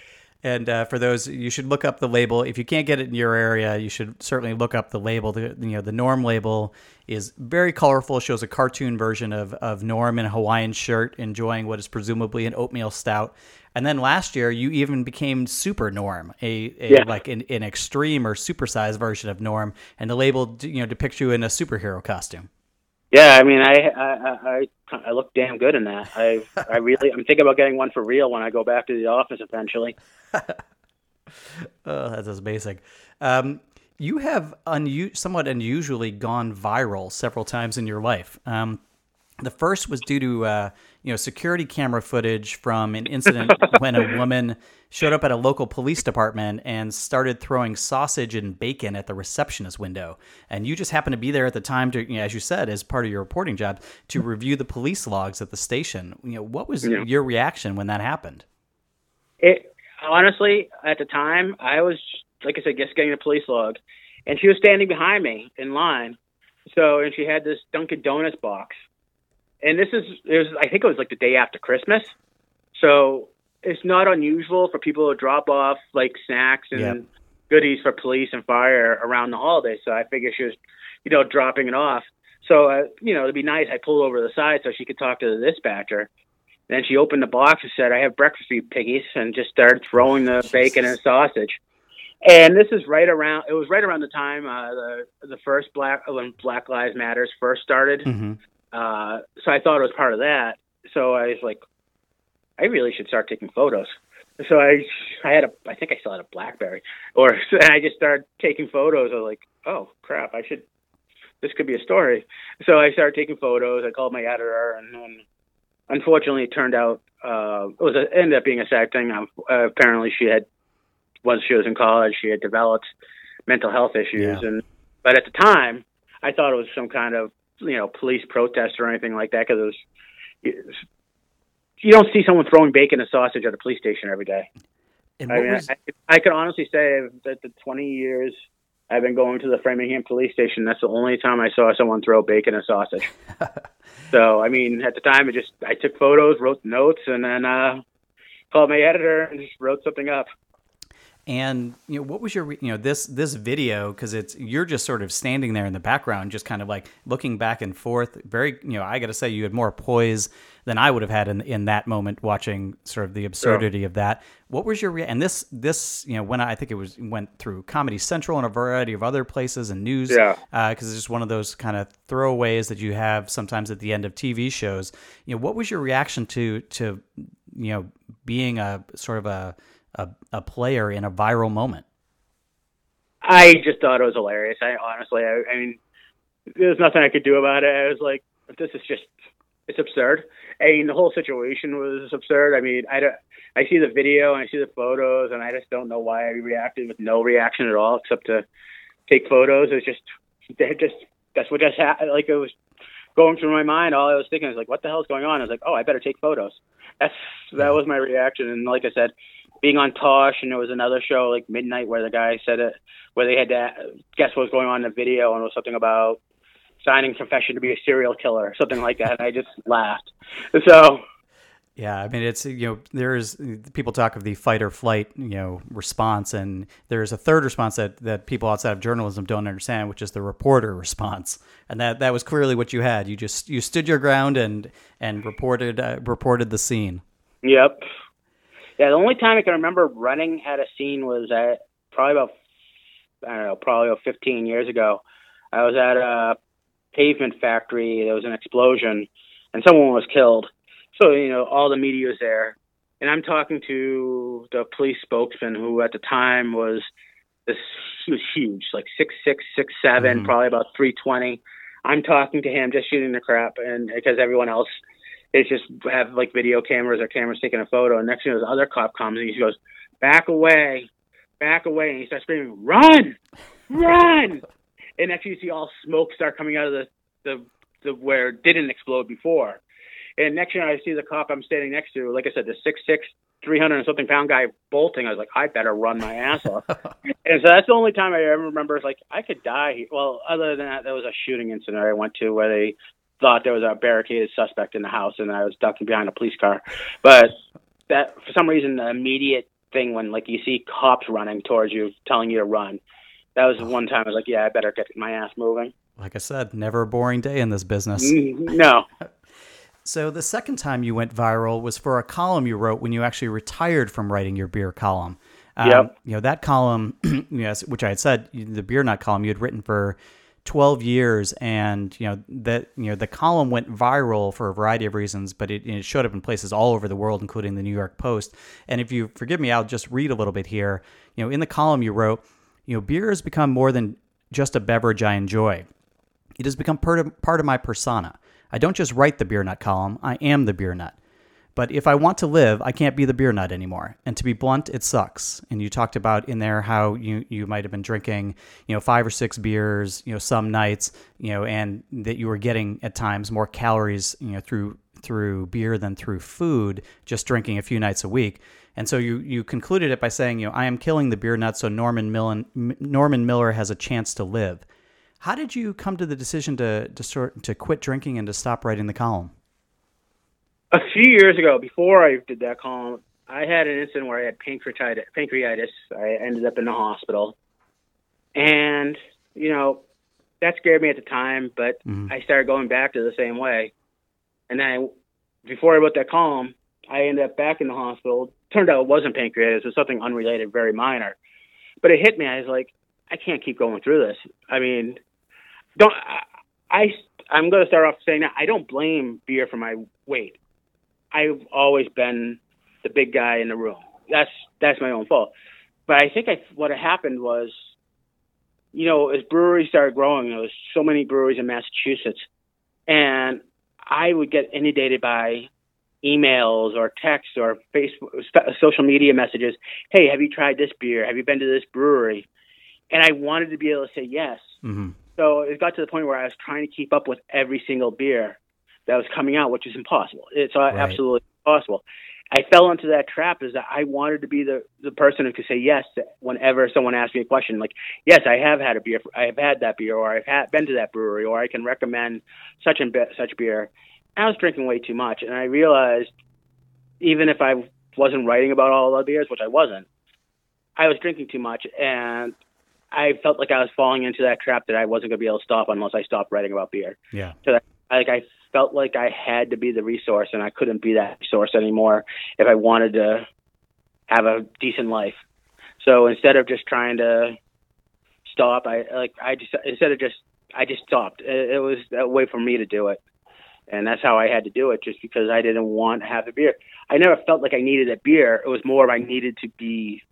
And uh, for those, you should look up the label. If you can't get it in your area, you should certainly look up the label. The you know the Norm label is very colorful. Shows a cartoon version of of Norm in a Hawaiian shirt, enjoying what is presumably an oatmeal stout. And then last year, you even became Super Norm, a, a Yeah. like an, an extreme or supersized version of Norm, and the label you know depicts you in a superhero costume. yeah, I mean, I I I, I, look damn good in that. I I really I'm thinking about getting one for real when I go back to the office eventually. Oh, that's basic. Um, you have unu- somewhat unusually gone viral several times in your life. Um, the first was due to uh, you know security camera footage from an incident when a woman showed up at a local police department and started throwing sausage and bacon at the receptionist window. And you just happened to be there at the time to, you know, as you said, as part of your reporting job, to review the police logs at the station. You know, what was Yeah. your reaction when that happened? It honestly, at the time, I was like I said, just getting a police log, and she was standing behind me in line. So, and she had this Dunkin' Donuts box, and this is it was I think it was like the day after Christmas, so it's not unusual for people to drop off like snacks and Yeah. goodies for police and fire around the holidays. So I figured she was, you know, dropping it off. So, uh, you know, it'd be nice. I pulled over to the side so she could talk to the dispatcher. Then she opened the box and said, "I have breakfast for you, piggies," and just started throwing the bacon and sausage. And this is right around. It was right around the time uh, the the first Black when Black Lives Matters first started. hmm Uh, so I thought it was part of that. So I was like, I really should start taking photos. So I I had a I think I still had a BlackBerry, or and I just started taking photos. I was like, oh crap, I should. This could be a story. So I started taking photos. I called my editor, and, and unfortunately, it turned out uh, it was a, it ended up being a sad thing. Uh, apparently, she had once she was in college, she had developed mental health issues, Yeah. and but at the time, I thought it was some kind of you know police protest or anything like that because it was. You don't see someone throwing bacon and sausage at a police station every day. And I mean, was, I, I could honestly say that the 20 years I've been going to the Framingham police station, that's the only time I saw someone throw bacon and sausage. so, I mean, at the time, it just I took photos, wrote notes, and then uh, called my editor and just wrote something up. And you know what was your re- you know this this video because it's you're just sort of standing there in the background, just kind of like looking back and forth. Very you know I got to say you had more poise than I would have had in in that moment watching sort of the absurdity of that. What was your rea- and this this you know when I, I think it was went through Comedy Central and a variety of other places and news Yeah. Uh, because it's just one of those kind of throwaways that you have sometimes at the end of TV shows. You know what was your reaction to to you know being a sort of a a, a player in a viral moment. I just thought it was hilarious. I honestly, I, I mean, there's nothing I could do about it. I was like, this is just, it's absurd. I mean, the whole situation was absurd. I mean, I don't, I see the video and I see the photos, and I just don't know why I reacted with no reaction at all, except to take photos. It's just, they just, that's what just happened. Like it was going through my mind. All I was thinking was like, what the hell's going on? I was like, oh, I better take photos. That's that was my reaction. And like I said, being on Tosh, and there was another show like Midnight where the guy said it, where they had to guess what was going on in the video, and it was something about signing confession to be a serial killer, or something like that. And I just laughed. So Yeah, I mean it's you know there's people talk of the fight or flight you know response, and there's a third response that that people outside of journalism don't understand, which is the reporter response, and that that was clearly what you had. You just you stood your ground and and reported uh, reported the scene. Yep. Yeah, the only time I can remember running at a scene was at probably about I don't know, probably about 15 years ago. I was at a pavement factory. There was an explosion, and someone was killed. So you know, all the media was there, and I'm talking to the police spokesman, who at the time was this. He was huge, like six six, six seven, Mhm. probably about 320. I'm talking to him, just shooting the crap, and because everyone else is just have like video cameras or cameras taking a photo. And next thing, this other cop comes and he goes, "Back away, back away!" And he starts screaming, "Run, run!" and next you see all smoke start coming out of the the, the where it didn't explode before. And next year I see the cop I'm standing next to, like I said, the six six, three hundred and something pound guy bolting. I was like, I better run my ass off. and so that's the only time I ever remember. It's like I could die. here. Well, other than that, there was a shooting incident I went to where they thought there was a barricaded suspect in the house, and I was ducking behind a police car. But that for some reason, the immediate thing when like you see cops running towards you, telling you to run. That was the one time I was like, yeah, I better get my ass moving. Like I said, never a boring day in this business. Mm, No, So the second time you went viral was for a column you wrote when you actually retired from writing your beer column. Um, Yep. You know that column, yes, which I had said the beer nut column you had written for twelve years, and you know that you know the column went viral for a variety of reasons, but it, it showed up in places all over the world, including the New York Post. And if you forgive me, I'll just read a little bit here. You know, in the column you wrote, you know, beer has become more than just a beverage I enjoy. It has become part of, part of my persona. I don't just write the beer nut column, I am the beer nut. But if I want to live, I can't be the beer nut anymore. And to be blunt, it sucks. And you talked about in there how you, you might have been drinking, you know, five or six beers, you know, some nights, you know, and that you were getting at times more calories, you know, through through beer than through food, just drinking a few nights a week. And so you you concluded it by saying, you know, I am killing the beer nut so Norman Millen, Norman Miller has a chance to live. How did you come to the decision to to sort to quit drinking and to stop writing the column? A few years ago, before I did that column, I had an incident where I had pancreatitis. Pancreatitis. I ended up in the hospital, and you know that scared me at the time. But Mhm. I started going back to the same way, and then I, before I wrote that column, I ended up back in the hospital. Turned out it wasn't pancreatitis; it was something unrelated, very minor. But it hit me. I was like, I can't keep going through this. I mean, don't I? I I'm going to start off saying that I don't blame beer for my weight. I've always been the big guy in the room. That's that's my own fault. But I think I, what happened was, you know, as breweries started growing, there was so many breweries in Massachusetts, and I would get inundated by emails or texts or Facebook, social media messages. Hey, have you tried this beer? Have you been to this brewery? And I wanted to be able to say yes. hmm So it got to the point where I was trying to keep up with every single beer that was coming out, which is impossible. It's uh, absolutely impossible. I fell into that trap is that I wanted to be the, the person who could say yes whenever someone asked me a question. Like, yes, I have had a beer, I have had that beer, or I've had, been to that brewery, or I can recommend such and be- such beer. I was drinking way too much, and I realized even if I wasn't writing about all the beers, which I wasn't, I was drinking too much, and I felt like I was falling into that trap that I wasn't going to be able to stop unless I stopped writing about beer. Yeah. So I, like I felt like I had to be the resource, and I couldn't be that resource anymore if I wanted to have a decent life. So instead of just trying to stop, I like I just instead of just I just stopped. It, it was a way for me to do it, and that's how I had to do it, just because I didn't want to have the beer. I never felt like I needed a beer. It was more of I needed to be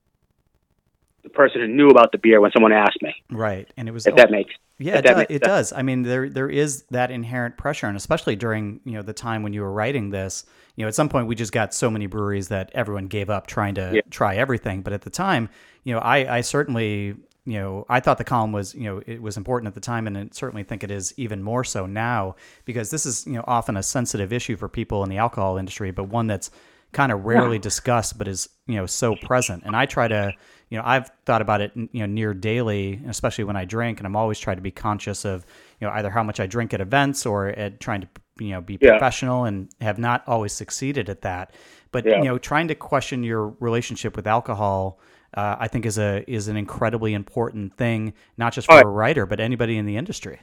the person who knew about the beer when someone asked me. Right. And it was If that makes Yeah, it, does, it does. I mean, there there is that inherent pressure, and especially during you know the time when you were writing this, you know, at some point we just got so many breweries that everyone gave up trying to Yeah. try everything. But at the time, you know, I I certainly you know I thought the column was you know it was important at the time, and I certainly think it is even more so now because this is you know often a sensitive issue for people in the alcohol industry, but one that's kind of rarely discussed, but is you know so present. And I try to you know I've thought about it you know near daily, especially when I drink, and I'm always trying to be conscious of you know either how much I drink at events or at trying to you know be Yeah. professional, and have not always succeeded at that. But Yeah. you know trying to question your relationship with alcohol. Uh, I think is a is an incredibly important thing, not just for Oh, a writer, but anybody in the industry.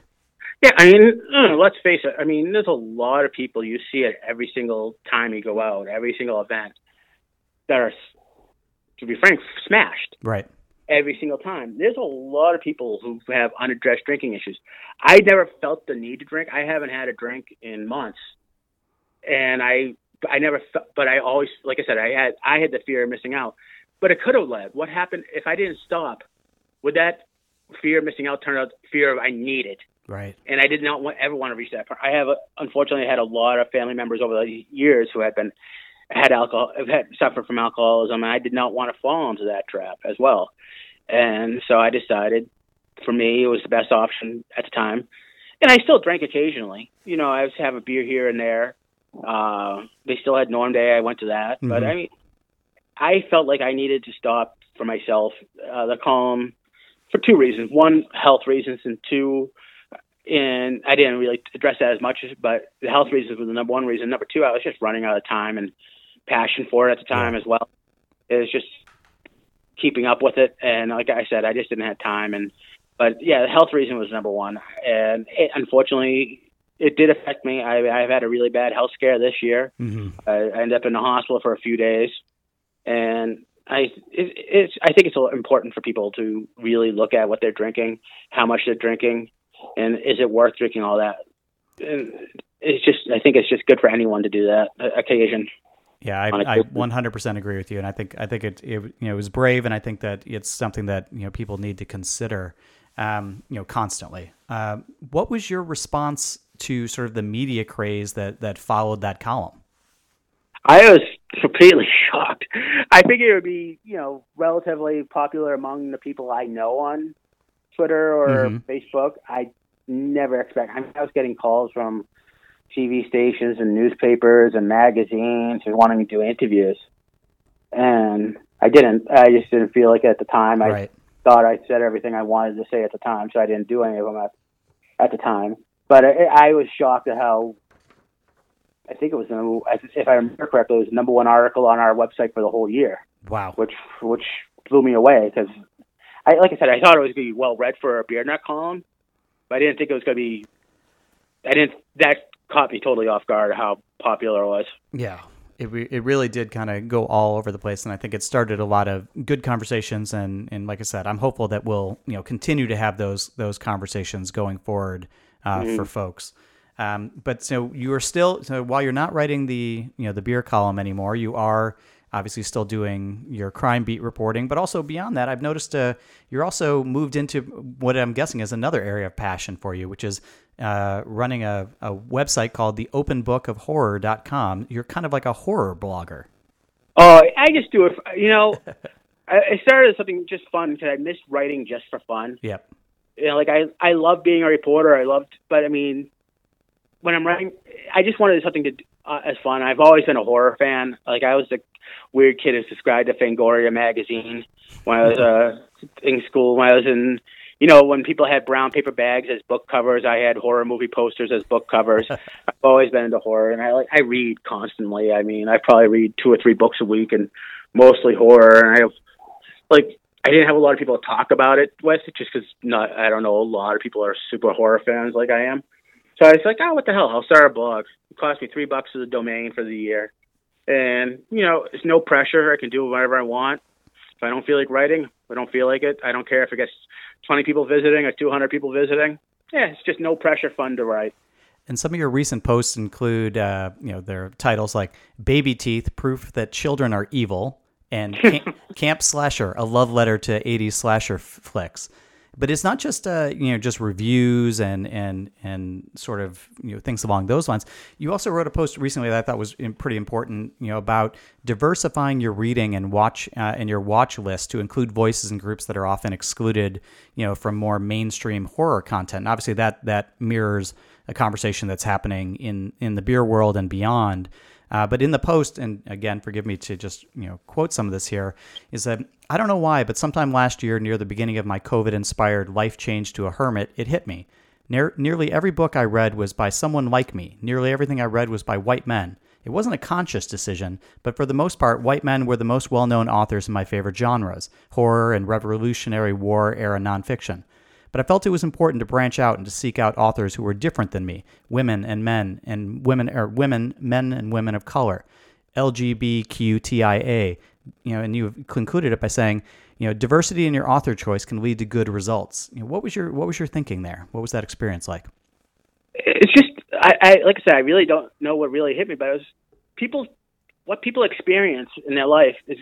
Yeah, I mean, uh, let's face it. I mean, there's a lot of people you see it every single time you go out, every single event that are, to be frank, smashed. Right. every single time. There's a lot of people who have unaddressed drinking issues. I never felt the need to drink. I haven't had a drink in months, and I I never felt, but I always like I said I had I had the fear of missing out. But it could have led. What happened if I didn't stop? Would that fear of missing out turn out fear of I need it? Right. And I did not want, ever want to reach that point. I have unfortunately had a lot of family members over the years who have been had alcohol had suffered from alcoholism and I did not want to fall into that trap as well. And so I decided for me it was the best option at the time. And I still drank occasionally. You know, I was have a beer here and there. Uh they still had Norm Day, I went to that. Mm-hmm. But I mean I felt like I needed to stop for myself. Uh the calm for two reasons. One, health reasons and two and I didn't really address that as much, but the health reasons were the number one reason. Number two, I was just running out of time and passion for it at the time yeah. as well. It was just keeping up with it, and like I said, I just didn't have time. And but yeah, the health reason was number one, and it, unfortunately, it did affect me. I, I've had a really bad health scare this year. Mm-hmm. I, I ended up in the hospital for a few days, and I it, it's I think it's important for people to really look at what they're drinking, how much they're drinking, and is it worth drinking all that? And it's just I think it's just good for anyone to do that occasion. Yeah, I, I 100% agree with you, and I think I think it, it you know it was brave, and I think that it's something that you know people need to consider, um, you know, constantly. Uh, what was your response to sort of the media craze that that followed that column? I was completely shocked. I figured it would be you know relatively popular among the people I know on Twitter or mm-hmm. Facebook. I never expect. I, mean, I was getting calls from TV stations and newspapers and magazines who wanted me to do interviews, and I didn't. I just didn't feel like at the time. I right. thought I said everything I wanted to say at the time, so I didn't do any of them at, at the time. But I, I was shocked at how. I think it was if I remember correctly, it was the number one article on our website for the whole year. Wow, which which blew me away because I like I said, I thought it was going to be well read for a beer nut column, but I didn't think it was going to be. I didn't. That caught me totally off guard how popular it was. Yeah, it re- it really did kind of go all over the place, and I think it started a lot of good conversations. And and like I said, I'm hopeful that we'll you know continue to have those those conversations going forward uh, mm-hmm. for folks. Um, but so you are still so while you're not writing the you know the beer column anymore, you are obviously still doing your crime beat reporting, but also beyond that, I've noticed uh, you're also moved into what I'm guessing is another area of passion for you, which is uh, running a, a website called the Open Book of Horror.com. You're kind of like a horror blogger. Oh, I just do it. For, you know, I started as something just fun because I missed writing just for fun. Yep. You know, like I I love being a reporter. I loved, but I mean, when I'm writing, I just wanted something to uh, as fun. I've always been a horror fan. Like I was the weird kid who subscribed to Fangoria magazine when I was uh, in school. When I was in, you know, when people had brown paper bags as book covers, I had horror movie posters as book covers. I've always been into horror, and I like I read constantly. I mean, I probably read two or three books a week, and mostly horror. And I have like I didn't have a lot of people to talk about it with, just because not I don't know a lot of people are super horror fans like I am. So I was like, oh, what the hell? I'll start a blog. It cost me three bucks for the domain for the year. And, you know, it's no pressure. I can do whatever I want. If I don't feel like writing, I don't feel like it, I don't care if it gets 20 people visiting or 200 people visiting. Yeah, it's just no pressure, fun to write. And some of your recent posts include, uh, you know, their titles like "Baby Teeth: Proof That Children Are Evil" and "Camp, Camp Slasher: A Love Letter to '80s Slasher Flicks." But it's not just uh, you know just reviews and and and sort of you know things along those lines. You also wrote a post recently that I thought was pretty important, you know, about diversifying your reading and watch uh, and your watch list to include voices and groups that are often excluded, you know, from more mainstream horror content. And obviously, that that mirrors a conversation that's happening in in the beer world and beyond. Uh, but in the post, and again, forgive me to just you know quote some of this here, is that I don't know why, but sometime last year, near the beginning of my COVID-inspired life change to a hermit, it hit me. Ne- nearly every book I read was by someone like me. Nearly everything I read was by white men. It wasn't a conscious decision, but for the most part, white men were the most well known authors in my favorite genres horror and Revolutionary War era nonfiction but I felt it was important to branch out and to seek out authors who were different than me, women and men, and women or women, men and women of color, LGBTQIA. You know, and you concluded it by saying, you know, diversity in your author choice can lead to good results. You know, what was your what was your thinking there? What was that experience like? It's just, I, I like I said, I really don't know what really hit me, but it was people, what people experience in their life is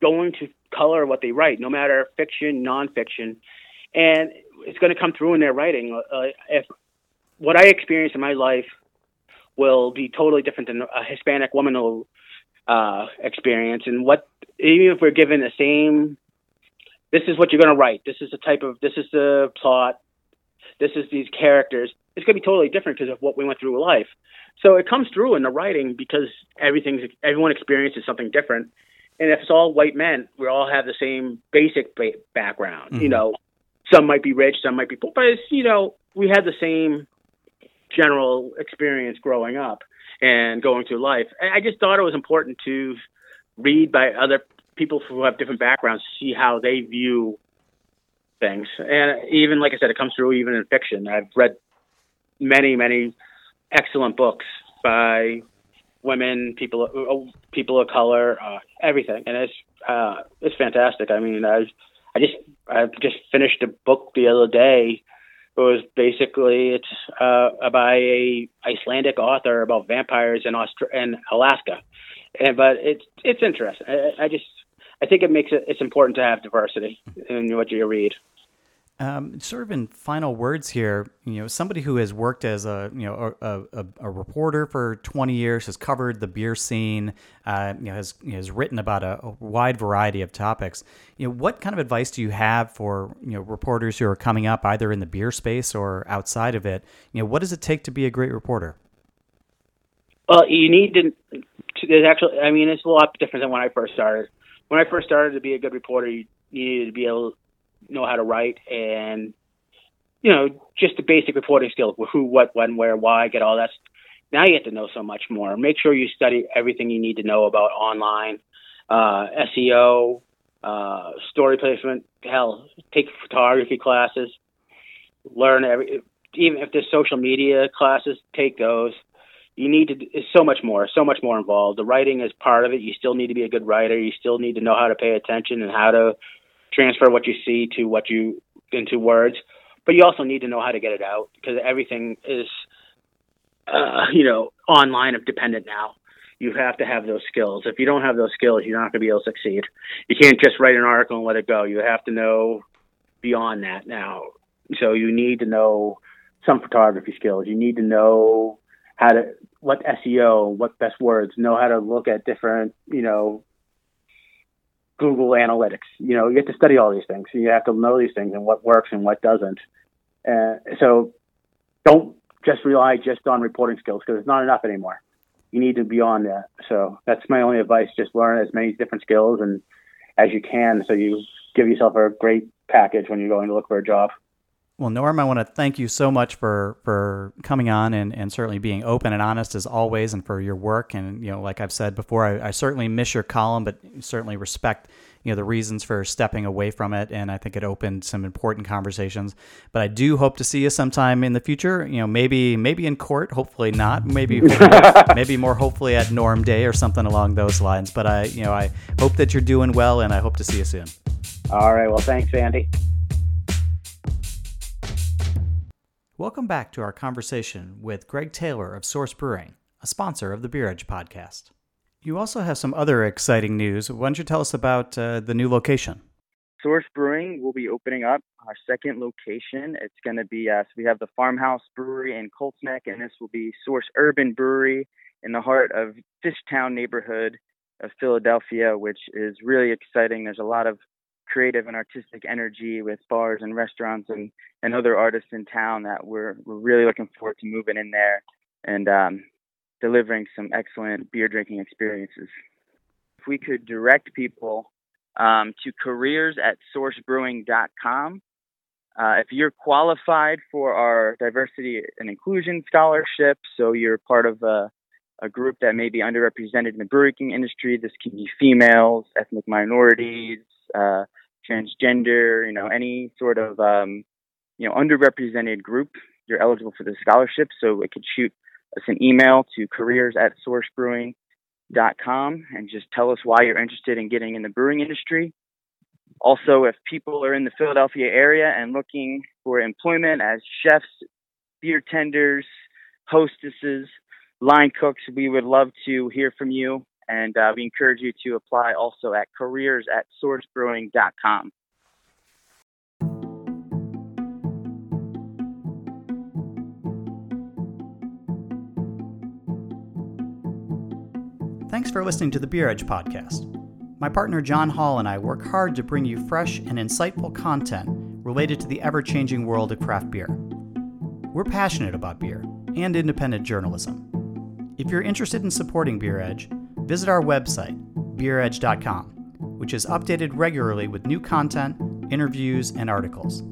going to color what they write, no matter fiction, nonfiction, and it's going to come through in their writing. Uh, if what I experience in my life will be totally different than a Hispanic woman will uh, experience, and what even if we're given the same, this is what you're going to write. This is the type of, this is the plot. This is these characters. It's going to be totally different because of what we went through in life. So it comes through in the writing because everything's everyone experiences something different. And if it's all white men, we all have the same basic ba- background. Mm-hmm. You know, some might be rich, some might be poor, but it's, you know, we had the same general experience growing up and going through life. I just thought it was important to read by other people who have different backgrounds, see how they view things. And even like I said, it comes through even in fiction. I've read many, many excellent books by women, people, uh, people of color, uh, everything, and it's uh, it's fantastic. I mean, I I just I just finished a book the other day it was basically it's uh, by a Icelandic author about vampires in Austra- in Alaska, and but it's it's interesting. I, I just I think it makes it it's important to have diversity in what you read. Um, sort of in final words here, you know, somebody who has worked as a you know a, a, a reporter for 20 years, has covered the beer scene, uh, you know, has has written about a, a, wide variety of topics. You know, what kind of advice do you have for you know reporters who are coming up either in the beer space or outside of it? You know, what does it take to be a great reporter? Well, you need to. There's actually, I mean, it's a lot different than when I first started. When I first started to be a good reporter, you needed to be able know how to write and you know just the basic reporting skills who what when where why get all that now you have to know so much more. Make sure you study everything you need to know about online uh, seo uh, story placement hell take photography classes learn every even if there's social media classes take those. You need to it's so much more so much more involved. The writing is part of it. You still need to be a good writer. You still need to know how to pay attention and how to transfer what you see to what you into words, but you also need to know how to get it out because everything is, uh, you know, online of dependent now. You have to have those skills. If you don't have those skills, you're not going to be able to succeed. You can't just write an article and let it go. You have to know beyond that now. So you need to know some photography skills. You need to know how to what SEO, what best words, know how to look at different, you know, Google Analytics. You know, you have to study all these things. You have to know these things and what works and what doesn't. Uh, so don't just rely just on reporting skills because it's not enough anymore. You need to be on that. So that's my only advice. Just learn as many different skills and as you can so you give yourself a great package when you're going to look for a job. Well, Norm, I want to thank you so much for for coming on and, and certainly being open and honest as always, and for your work. And you know, like I've said before, I, I certainly miss your column, but certainly respect you know the reasons for stepping away from it. And I think it opened some important conversations. But I do hope to see you sometime in the future. You know, maybe maybe in court, hopefully not. Maybe maybe more hopefully at Norm Day or something along those lines. But I you know I hope that you're doing well, and I hope to see you soon. All right. Well, thanks, Andy. Welcome back to our conversation with Greg Taylor of Source Brewing, a sponsor of the Beer Edge podcast. You also have some other exciting news. Why don't you tell us about uh, the new location? Source Brewing will be opening up our second location. It's going to be, uh, so we have the Farmhouse Brewery in Colts Neck, and this will be Source Urban Brewery in the heart of Fishtown neighborhood of Philadelphia, which is really exciting. There's a lot of creative and artistic energy with bars and restaurants and, and other artists in town that we're we're really looking forward to moving in there and um, delivering some excellent beer drinking experiences. If we could direct people um, to careers at sourcebrewing.com. Uh, if you're qualified for our diversity and inclusion scholarship, so you're part of a, a group that may be underrepresented in the brewing industry, this can be females, ethnic minorities, uh, transgender, you know, any sort of, um, you know, underrepresented group, you're eligible for the scholarship. So it could shoot us an email to careers at sourcebrewing.com and just tell us why you're interested in getting in the brewing industry. Also, if people are in the Philadelphia area and looking for employment as chefs, beer tenders, hostesses, line cooks, we would love to hear from you. And uh, we encourage you to apply also at careers at sourcebrewing.com. Thanks for listening to the Beer Edge podcast. My partner John Hall and I work hard to bring you fresh and insightful content related to the ever changing world of craft beer. We're passionate about beer and independent journalism. If you're interested in supporting Beer Edge, visit our website, beeredge.com, which is updated regularly with new content, interviews, and articles.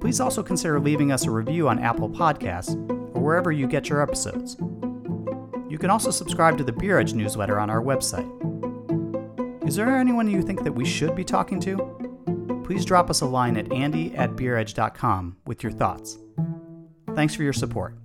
Please also consider leaving us a review on Apple Podcasts or wherever you get your episodes. You can also subscribe to the Beer Edge newsletter on our website. Is there anyone you think that we should be talking to? Please drop us a line at andy at beeredge.com with your thoughts. Thanks for your support.